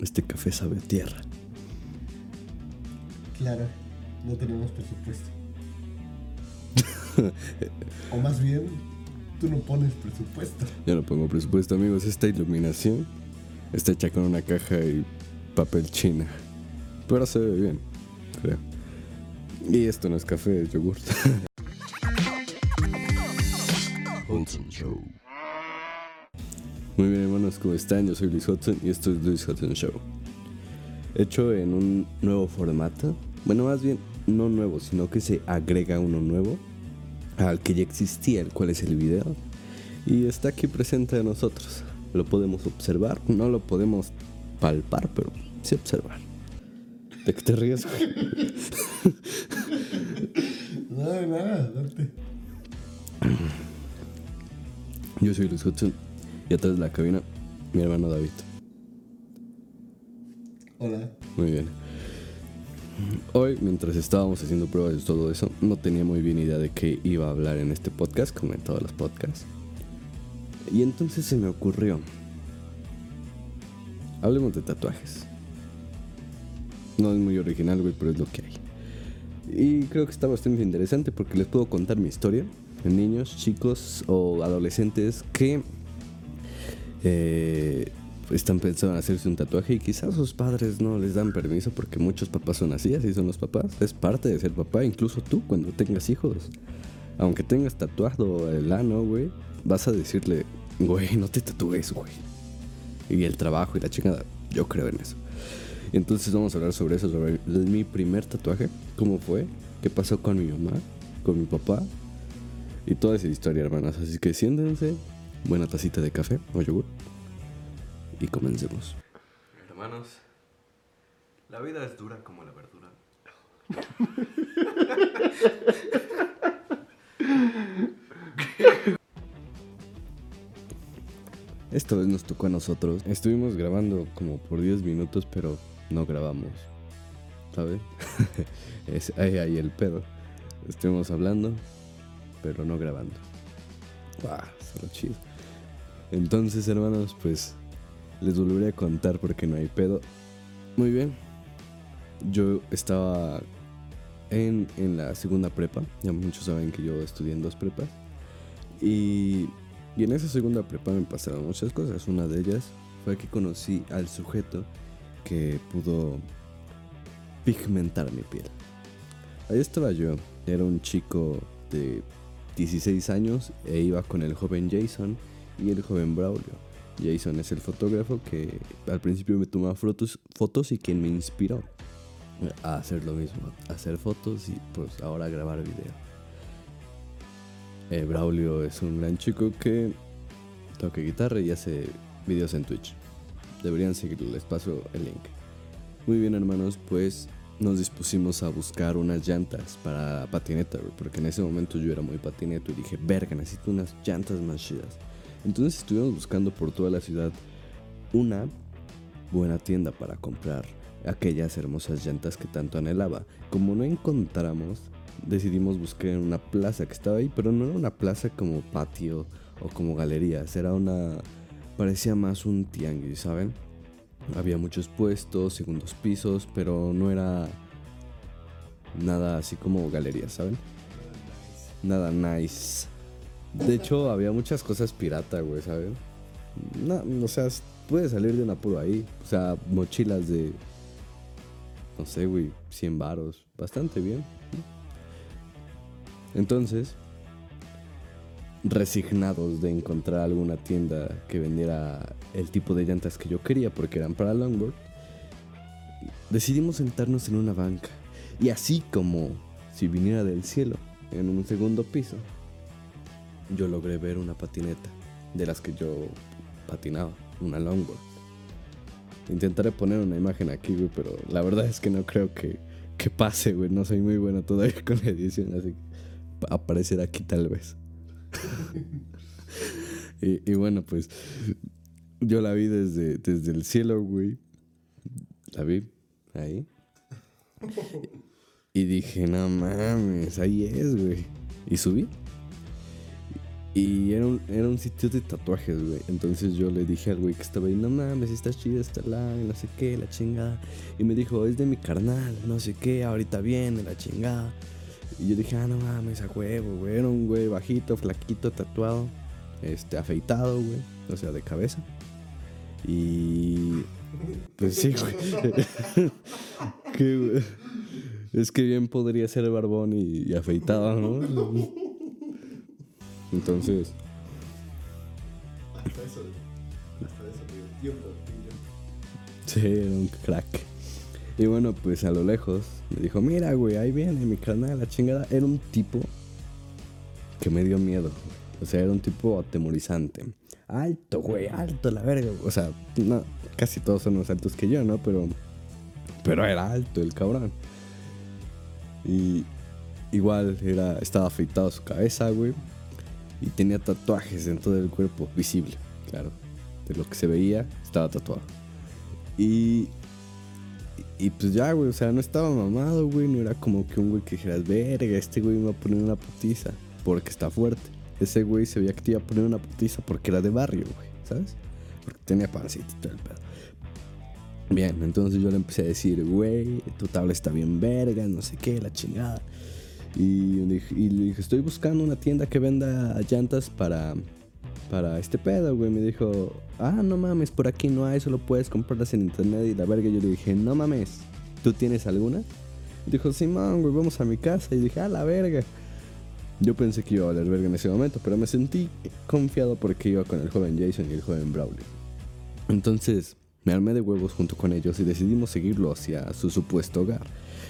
Este café sabe a tierra. Claro, no tenemos presupuesto. o más bien, tú no pones presupuesto. Yo no pongo presupuesto, amigos. Esta iluminación está hecha con una caja y papel china. Pero se ve bien, creo. Y esto no es café, es yogur. Muy bien, hermanos, ¿cómo están? Yo soy Luis Hudson y esto es Luis Hudson Show. Hecho en un nuevo formato. Bueno, más bien, no nuevo, sino que se agrega uno nuevo al que ya existía, el cual es el video. Y está aquí presente a nosotros. Lo podemos observar, no lo podemos palpar, pero sí observar. ¿De qué te ríes? no, nada, date. Yo soy Luis Hudson y atrás de la cabina mi hermano David. Hola. Muy bien. Hoy, mientras estábamos haciendo pruebas de todo eso, no tenía muy bien idea de qué iba a hablar en este podcast, como en todos los podcasts. Y entonces se me ocurrió. Hablemos de tatuajes. No es muy original, güey, pero es lo que hay. Y creo que está bastante interesante porque les puedo contar mi historia niños, chicos o adolescentes que eh, están pensando en hacerse un tatuaje y quizás sus padres no les dan permiso porque muchos papás son así, así son los papás. Es parte de ser papá, incluso tú cuando tengas hijos. Aunque tengas tatuado el ano, güey, vas a decirle, güey, no te tatúes, güey. Y el trabajo y la chingada, yo creo en eso. Entonces vamos a hablar sobre eso, sobre mi primer tatuaje, cómo fue, qué pasó con mi mamá, con mi papá y toda esa historia, hermanas. Así que siéntense, buena tacita de café o yogur y comencemos. Hermanos, la vida es dura como la verdura. Esta vez nos tocó a nosotros. Estuvimos grabando como por 10 minutos, pero no grabamos. ¿Sabes? es ahí, ahí el pedo. Estuvimos hablando, pero no grabando. ¡Wow! Solo chido. Entonces, hermanos, pues les volveré a contar porque no hay pedo. Muy bien. Yo estaba en, en, la segunda prepa. Ya muchos saben que yo estudié en dos prepas. Y, y en esa segunda prepa me pasaron muchas cosas. Una de ellas fue que conocí al sujeto que pudo pigmentar mi piel. Ahí estaba yo. Era un chico de 16 años e iba con el joven Jason y el joven Braulio. Jason es el fotógrafo que al principio me tomaba fotos, fotos y quien me inspiró a hacer lo mismo, a hacer fotos y pues ahora grabar video. Eh, Braulio es un gran chico que toca guitarra y hace videos en Twitch. Deberían seguirlo, les paso el link. Muy bien hermanos, pues nos dispusimos a buscar unas llantas para patineta, porque en ese momento yo era muy patineto y dije, verga, necesito unas llantas más chidas. Entonces estuvimos buscando por toda la ciudad una buena tienda para comprar aquellas hermosas llantas que tanto anhelaba. Como no encontramos, decidimos buscar en una plaza que estaba ahí, pero no era una plaza como patio o como galerías, era una... parecía más un tianguis, ¿saben? Había muchos puestos, segundos pisos, pero no era nada así como galerías, ¿saben? Nada nice. De hecho, había muchas cosas pirata, güey, ¿sabes? No, o sea, puede salir de un apuro ahí. O sea, mochilas de. No sé, güey, 100 varos. Bastante bien. Entonces, resignados de encontrar alguna tienda que vendiera el tipo de llantas que yo quería porque eran para longboard, decidimos sentarnos en una banca. Y así como si viniera del cielo, en un segundo piso, yo logré ver una patineta de las que yo patinaba, una longboard. Intentaré poner una imagen aquí, güey, pero la verdad es que no creo que, que pase, güey. No soy muy bueno todavía con la edición, así que aparecerá aquí tal vez. y, y, bueno, pues yo la vi desde, desde el cielo, güey. La vi ahí. Y dije, no mames, ahí es, güey. Y subí. Y era un, era un sitio de tatuajes, güey. Entonces yo le dije al güey que estaba ahí, no mames, está chido está la, no sé qué, la chingada. Y me dijo, es de mi carnal, no sé qué, ahorita viene la chingada. Y yo dije, ah, no mames, a huevo, güey. Era un güey bajito, flaquito, tatuado, este, afeitado, güey. O sea, de cabeza. Y. Pues sí, güey. Es que bien podría ser barbón y afeitado, ¿no? Entonces. Hasta eso, hasta eso, tiempo. Sí, era un crack. Y bueno, pues a lo lejos me dijo, mira, güey, ahí viene mi canal, la chingada. Era un tipo que me dio miedo. O sea, era un tipo atemorizante. Alto, güey, alto, la verga. O sea, no, casi todos son más altos que yo, ¿no? Pero, pero era alto el cabrón. Y igual era, estaba afeitado su cabeza, güey. Y tenía tatuajes en todo el cuerpo, visible, claro. De lo que se veía, estaba tatuado. Y, y pues ya, güey, o sea, no estaba mamado, güey. No era como que un güey que dijeras, verga, este güey me va a poner una putiza porque está fuerte. Ese güey se veía que te iba a poner una putiza porque era de barrio, güey, ¿sabes? Porque tenía pancita y todo el pedo. Bien, entonces yo le empecé a decir, güey, tu tabla está bien verga, no sé qué, la chingada. Y, le dije- estoy buscando una tienda que venda llantas para, para este pedo, güey. Me dijo, ah, no mames, por aquí no hay, solo puedes comprarlas en internet y la verga. Yo le dije, no mames, ¿tú tienes alguna? Dijo, Simón, güey, vamos a mi casa. Y dije, ah, la verga. Yo pensé que iba a valer verga en ese momento, pero me sentí confiado porque iba con el joven Jason y el joven Brawley. Entonces me armé de huevos junto con ellos y decidimos seguirlo hacia su supuesto hogar,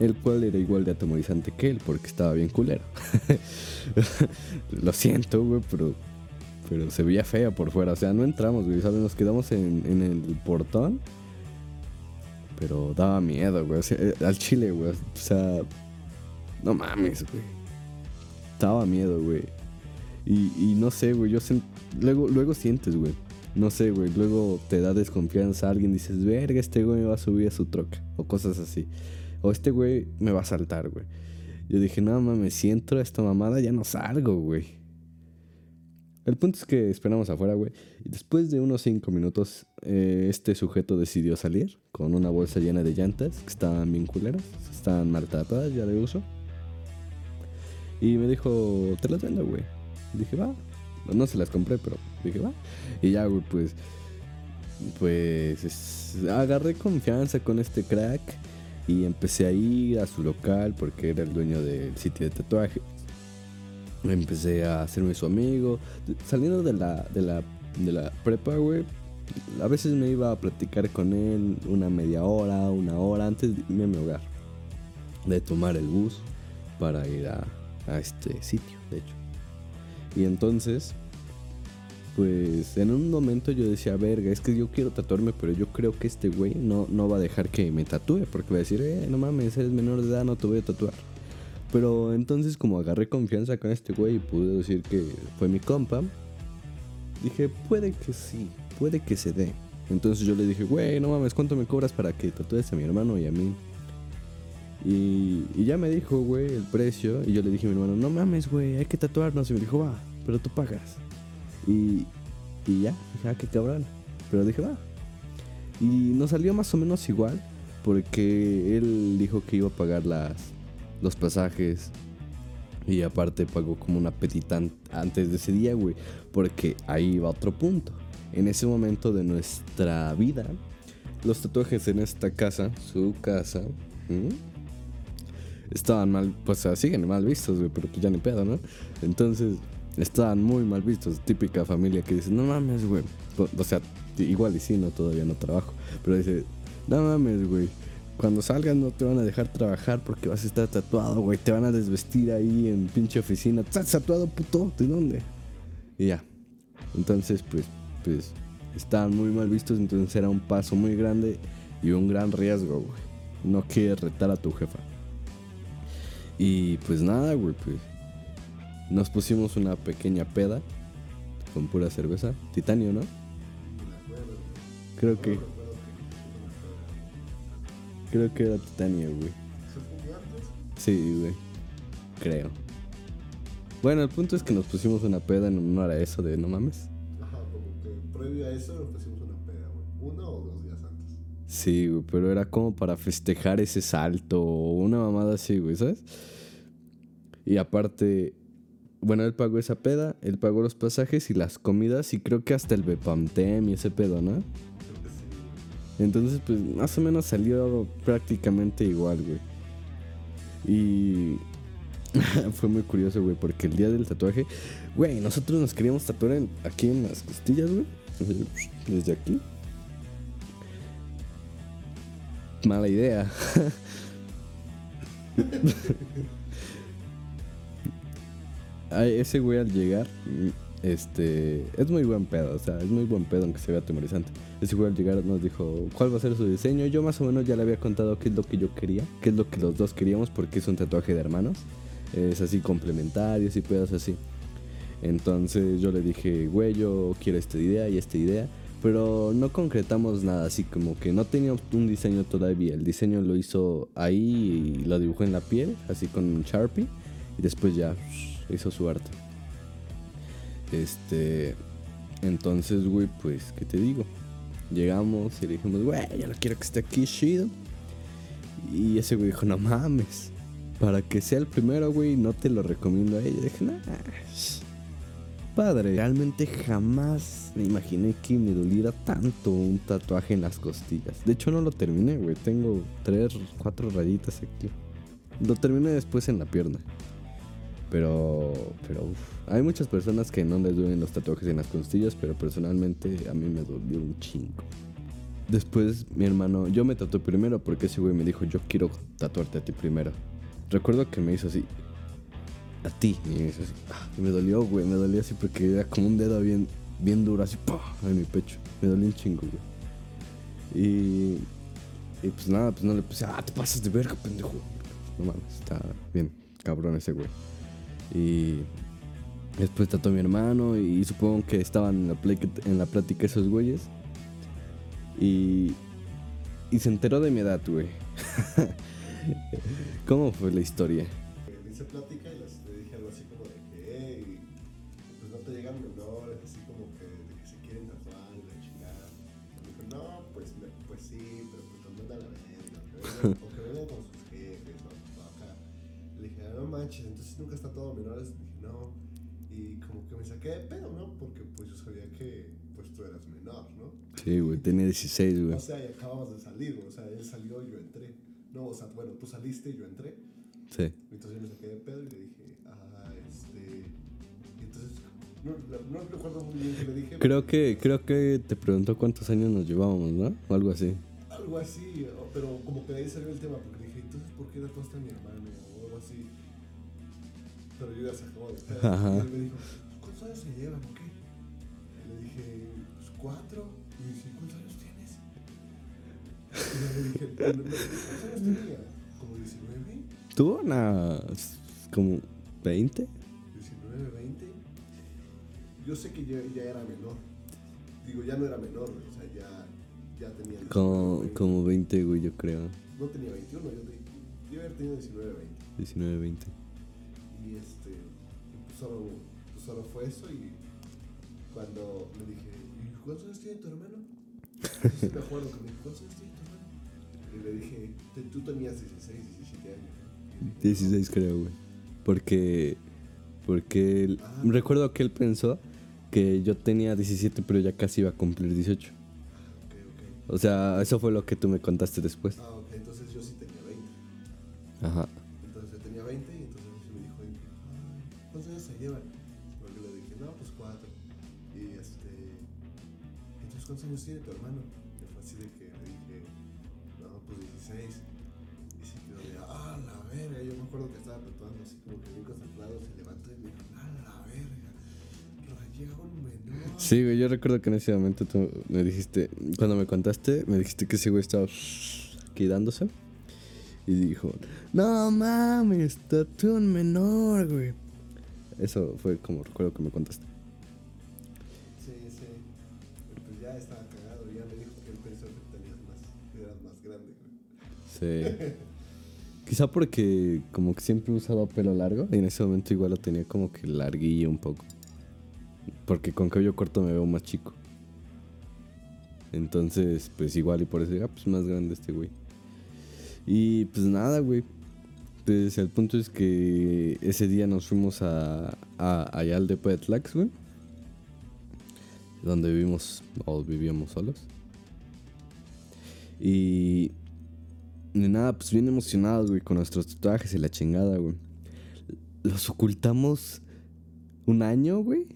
el cual era igual de atemorizante que él porque estaba bien culero. Lo siento, güey, pero, pero se veía fea por fuera. O sea, no entramos, güey, ¿sabes? Nos quedamos en, en el portón. Pero daba miedo, güey. eh, al chile, güey. O sea, no mames, güey. Daba miedo, güey. Y, y no sé, güey. Yo luego, luego sientes, güey. No sé, güey. Luego te da desconfianza a alguien. Dices, verga, este güey me va a subir a su troca. O cosas así. O este güey me va a saltar, güey. Yo dije, no mames, si entro a esta mamada ya no salgo, güey. El punto es que esperamos afuera, güey. Y después de unos 5 minutos, eh, este sujeto decidió salir con una bolsa llena de llantas que estaban bien culeras, estaban maltratadas ya de uso. Y me dijo, te las vendo, güey. Dije, va. No se las compré, pero dije, va. Y ya, güey, pues. Pues. es- agarré confianza con este crack. Y empecé a ir a su local porque era el dueño del sitio de tatuaje. Empecé a hacerme su amigo. Saliendo de la, de la, de la prepa, güey. A veces me iba a platicar con él una media hora, una hora antes de irme a mi hogar. De tomar el bus para ir a, a este sitio, de hecho. Y entonces, pues en un momento yo decía, verga, es que yo quiero tatuarme, pero yo creo que este güey no, no va a dejar que me tatúe, porque va a decir, eh, no mames, eres menor de edad, no te voy a tatuar. Pero entonces como agarré confianza con este güey y pude decir que fue mi compa, dije, puede que sí, puede que se dé. Entonces yo le dije, güey, no mames, ¿cuánto me cobras para que tatúes a mi hermano y a mí? Y, y ya me dijo, güey, el precio. Y yo le dije a mi hermano, no mames, güey, hay que tatuarnos. Y me dijo, va, pero tú pagas. Y, y ya, dije, ah, qué cabrón. Pero dije, va. Y nos salió más o menos igual. Porque él dijo que iba a pagar las, los pasajes. Y aparte pagó como una petita an- antes de ese día, güey. Porque ahí va otro punto. En ese momento de nuestra vida, los tatuajes en esta casa, su casa, estaban mal, pues siguen mal vistos, güey, pero pues ya ni pedo, ¿no? Entonces, estaban muy mal vistos. Típica familia que dice, no mames, güey. O- sea, igual y sí, no, todavía no trabajo. Pero dice, no mames, güey. Cuando salgas no te van a dejar trabajar porque vas a estar tatuado, güey. Te van a desvestir ahí en pinche oficina. ¿Estás tatuado, puto? ¿De dónde? Y ya. Entonces, pues, pues, estaban muy mal vistos. Entonces era un paso muy grande y un gran riesgo, güey. No quieres retar a tu jefa. Y pues nada, güey, pues. Nos pusimos una pequeña peda con pura cerveza. Titanio, ¿no? Creo que. Creo que era titanio, güey. ¿Se fue antes? Sí, güey. Creo. Bueno, el punto es que nos pusimos una peda en honor a eso de no mames. Ajá, como que previo a eso nos pusimos una peda, güey. Una o dos días antes. Sí, güey, pero era como para festejar ese salto o una mamada así, güey, ¿sabes? Y aparte, bueno, él pagó esa peda, él pagó los pasajes y las comidas y creo que hasta el Bepamtem y ese pedo, ¿no? Entonces, pues más o menos salió prácticamente igual, güey. Y fue muy curioso, güey, porque el día del tatuaje, güey, nosotros nos queríamos tatuar en- aquí en las costillas, güey. Desde aquí. Mala idea. Ese güey al llegar, mm, este, es muy buen pedo, o sea, es muy buen pedo aunque se vea atemorizante. Ese güey al llegar nos dijo cuál va a ser su diseño. Yo más o menos ya le había contado qué es lo que yo quería, qué es lo que los dos queríamos porque es un tatuaje de hermanos. Es así complementarios y pedos así. Entonces yo le dije, güey, yo quiero esta idea y esta idea. Pero no concretamos nada, así como que no teníamos un diseño todavía. El diseño lo hizo ahí y lo dibujó en la piel, así con un Sharpie. Y después ya hizo su arte. Este. Entonces, güey, pues, ¿qué te digo? Llegamos y le dijimos, güey, ya lo quiero que esté aquí chido. Y ese güey dijo, no mames. Para que sea el primero, güey, no te lo recomiendo a ella. Dije, nah, padre. Realmente jamás me imaginé que me doliera tanto un tatuaje en las costillas. De hecho, no lo terminé, güey. Tengo tres, cuatro rayitas aquí. Lo terminé después en la pierna. Pero, pero, uf. Hay muchas personas que no les duelen los tatuajes en las costillas, pero personalmente a mí me dolió un chingo. Después mi hermano, yo me tatué primero porque ese güey me dijo, yo quiero tatuarte a ti primero. Recuerdo que me hizo así, a ti, y me hizo así, ah, y me dolió, güey, me dolió así porque era como un dedo bien, bien duro, así, ¡pah! en mi pecho. Me dolió un chingo, güey. Y, y pues nada, pues no le puse, ah, te pasas de verga, pendejo. No mames, está bien, cabrón ese güey. Y después tatuó a mi hermano y supongo que estaban en la, plática- en la plática esos güeyes. Y, y se enteró de mi edad, güey. ¿Cómo fue la historia? Hice plática y les- le dije algo así como de que, hey, pues no te llegan menores, así como que, de que se quieren tatuar y la chingada. Me dijo, no, pues, pues sí, pero pues no manda la verga, o que vengan con sus jefes o, o acá. Le dije, "Ah, no manches, entonces nunca está todo menores. Le dije, no. Y como que me saqué de pedo, ¿no? Porque pues yo sabía que pues tú eras menor, ¿no? Sí, güey, tenía 16, güey. O sea, y acabamos de salir, güey, o sea, él salió y yo entré. No, o sea, bueno, tú saliste y yo entré. Sí. Entonces yo me saqué de pedo y le dije, ah, este. Y entonces, no, no, no recuerdo muy bien qué le dije. Creo que, creo que te preguntó cuántos años nos llevábamos, ¿no? O algo así. Algo así, pero como que de ahí salió el tema, porque dije, entonces, ¿por qué tatuaste a mi hermano? O algo así. Pero yo ya sacaba de pedo. Ajá. Y él me dijo, ¿cuántos años se llevan o qué? Y le dije, pues cuatro. Y me dice, ¿cuántos años tienes? Y yo le dije, "No, no, ¿cuántos años tenía? Como 19. ¿Tuvo unas como 20? 19, 20. Yo sé que ya, ya era menor. Digo, ya no era menor, o sea, ya, ya tenía. 19, Como, 20. como 20, güey, yo creo. No tenía 21, yo, haber tenido 19, 20. 19, 20. Y este, pues solo, pues solo fue eso. Y cuando le dije, ¿y cuántos años tiene tu hermano? Me acuerdo que me dijo, ¿cuántos años tiene tu hermano? Y le dije, "Te- tú tenías 16, 17 años. ¿no?". Y dijo, 16 creo, güey. Porque, porque Ah. recuerdo que él pensó que yo tenía 17, pero ya casi iba a cumplir 18. O sea, eso fue lo que tú me contaste después. Ah, ok, entonces yo sí tenía 20. Ajá. Entonces yo tenía 20 y entonces me dijo, ay, ¿cuántos años se llevan? Porque le dije, no, pues cuatro. Y este, entonces ¿cuántos años tiene tu hermano? Y fue así de que le dije, no, pues 16. Y se quedó de, ah, la verga. Yo me acuerdo que estaba tatuando así como que bien concentrado, se levantó y me dijo, ah, la verga. Sí, güey, yo recuerdo que en ese momento tú me dijiste, cuando me contaste, me dijiste que ese güey estaba aquí dándose. Y dijo, no mames, tatué un menor, güey. Eso fue como recuerdo que me contaste. Sí, sí. Pues ya estaba cagado, ya me dijo que él pensó que tenías más, que eras más grande, güey. Sí. Quizá porque como que siempre he usado pelo largo y en ese momento igual lo tenía como que larguillo un poco. Porque con cabello corto me veo más chico. Entonces, pues igual y por eso, ah, pues más grande este güey. Y pues nada, güey. Pues el punto es que ese día nos fuimos a, a allá al de Tlax, güey. Donde vivimos o vivíamos solos. Y ni nada, pues bien emocionados, güey, con nuestros tatuajes y la chingada, güey. Los ocultamos un año, güey.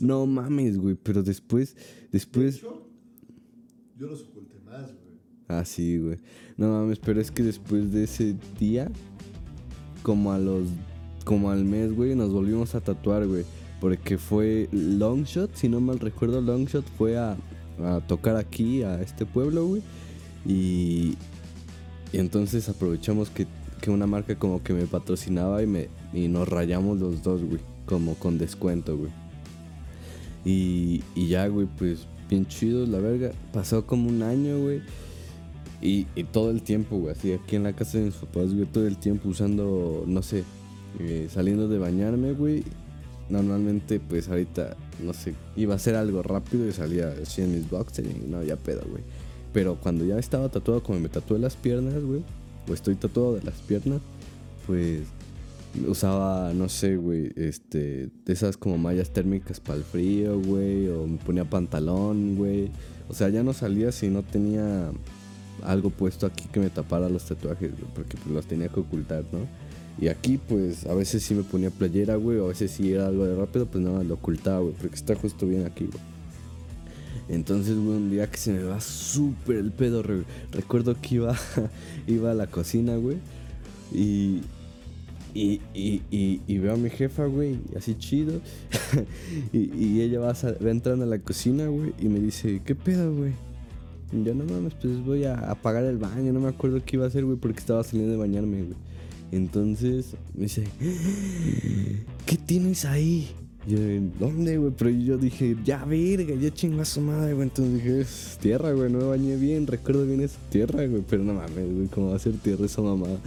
No mames, güey, pero después, De después... hecho, yo los oculté más, güey. Ah, sí, güey. No mames, pero es que después de ese día, como a los. Como al mes, güey, nos volvimos a tatuar, güey. Porque fue Longshot, si no mal recuerdo, Longshot fue a, a tocar aquí, a este pueblo, güey. Y, y entonces aprovechamos que, que una marca como que me patrocinaba y, me, y nos rayamos los dos, güey. Como con descuento, güey. Y, y ya, güey, pues bien chido, la verga. Pasó como un año, güey. Y, y todo el tiempo, güey, así aquí en la casa de mis papás, güey, todo el tiempo usando, no sé, eh, saliendo de bañarme, güey. Normalmente, pues ahorita, no sé, iba a hacer algo rápido y salía así en mis boxers y no había pedo, güey. Pero cuando ya estaba tatuado, como me tatué las piernas, güey, o estoy tatuado de las piernas, pues usaba, no sé, güey, este, esas como mallas térmicas para el frío, güey, o me ponía pantalón, güey. O sea, ya no salía si no tenía algo puesto aquí que me tapara los tatuajes, porque pues, los tenía que ocultar, ¿no? Y aquí, pues, a veces sí me ponía playera, güey, o a veces sí era algo de rápido, pues nada, lo ocultaba, güey, porque está justo bien aquí, güey. Entonces, güey, un día que se me va súper el pedo, re- recuerdo que iba, iba a la cocina, güey, y, y, y, y, veo a mi jefa, güey, así chido. y, ella va, sa- va entrando a la cocina, güey, y me dice, ¿qué pedo, güey? Yo, no mames, pues voy a apagar el baño, no me acuerdo qué iba a hacer, güey, porque estaba saliendo de bañarme, güey. Entonces me dice, ¿qué tienes ahí? Y yo, ¿dónde, güey? Pero yo dije, ya verga, ya chinga su madre, güey. Entonces dije, es tierra, güey, no me bañé bien, recuerdo bien esa tierra, güey. Pero no mames, güey, ¿cómo va a ser tierra esa mamada?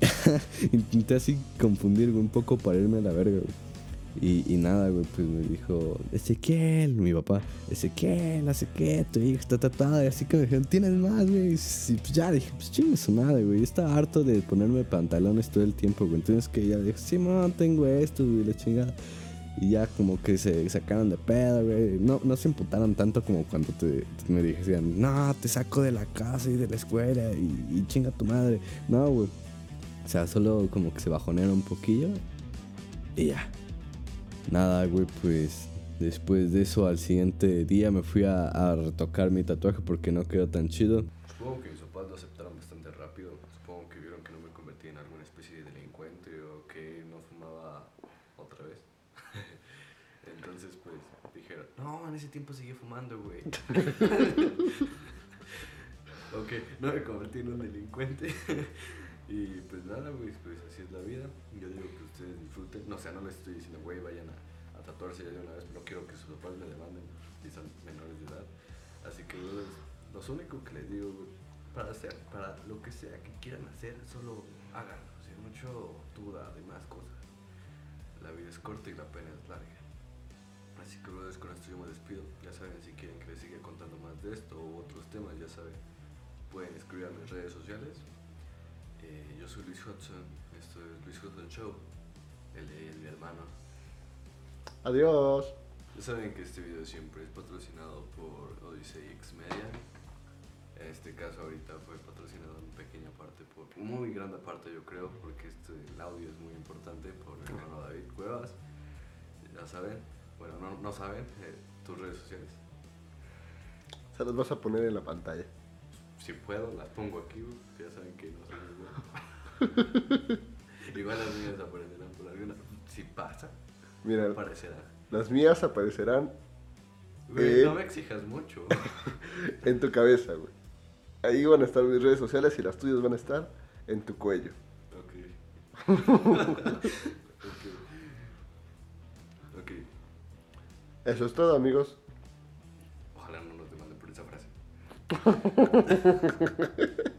Intenté así confundir, güey, un poco para irme a la verga, güey. Y, nada, güey, pues me dijo, Ezequiel, mi papá, Ezequiel, sé qué, tu hijo está tatuado. Y así que me dijeron, ¿tienes más, güey? Y pues ya dije, pues chingue su madre, güey. Yo estaba harto de ponerme pantalones todo el tiempo, güey. Entonces que ya dije, sí, no, tengo esto, güey, la chingada. Y ya como que se sacaron de pedo, güey. No, no se imputaron tanto como cuando te, me dijeron, no, te saco de la casa y de la escuela y, y chinga tu madre. No, güey. O sea, solo como que se bajonearon un poquillo y ya. Nada, güey, pues después de eso al siguiente día me fui a, a retocar mi tatuaje porque no quedó tan chido. Supongo que mis papás lo aceptaron bastante rápido. Supongo que vieron que no me convertí en alguna especie de delincuente o que no fumaba otra vez. Entonces, pues dijeron, no, en ese tiempo seguí fumando, güey. ok, no me convertí en un delincuente. y pues nada, güey, pues así es la vida. Yo digo que ustedes disfruten. No, o sea, no les estoy diciendo, güey, vayan a, a tatuarse ya de una vez. No quiero que sus papás me demanden si son menores de edad. Así que yo les- lo único que les digo, güey, para hacer, para lo que sea que quieran hacer, solo háganlo, sin mucho duda de más cosas. La vida es corta y la pena es larga. Así que brothers, con esto yo me despido. Ya saben, si quieren que les siga contando más de esto u otros temas, ya saben, pueden escribir a mis redes sociales. Eh, yo soy Luis Hudson, esto es Luis Hudson Show, el de mi hermano. Adiós. Ya saben que este video siempre es patrocinado por Odyssey X Media. En este caso ahorita fue patrocinado en pequeña parte por, muy grande parte yo creo, porque este, el audio es muy importante por mi hermano David Cuevas. Ya saben, bueno, no, no saben, eh, tus redes sociales. Se las vas a poner en la pantalla. Si puedo, las pongo aquí, ya saben que no bueno. Igual las mías aparecerán por alguna. Si pasa, Mira, aparecerá. las mías aparecerán Güey, Eh. no me exijas mucho. en tu cabeza, güey. Ahí van a estar mis redes sociales y las tuyas van a estar en tu cuello. Ok. Eso es todo, amigos. Ojalá no nos demanden por esa frase.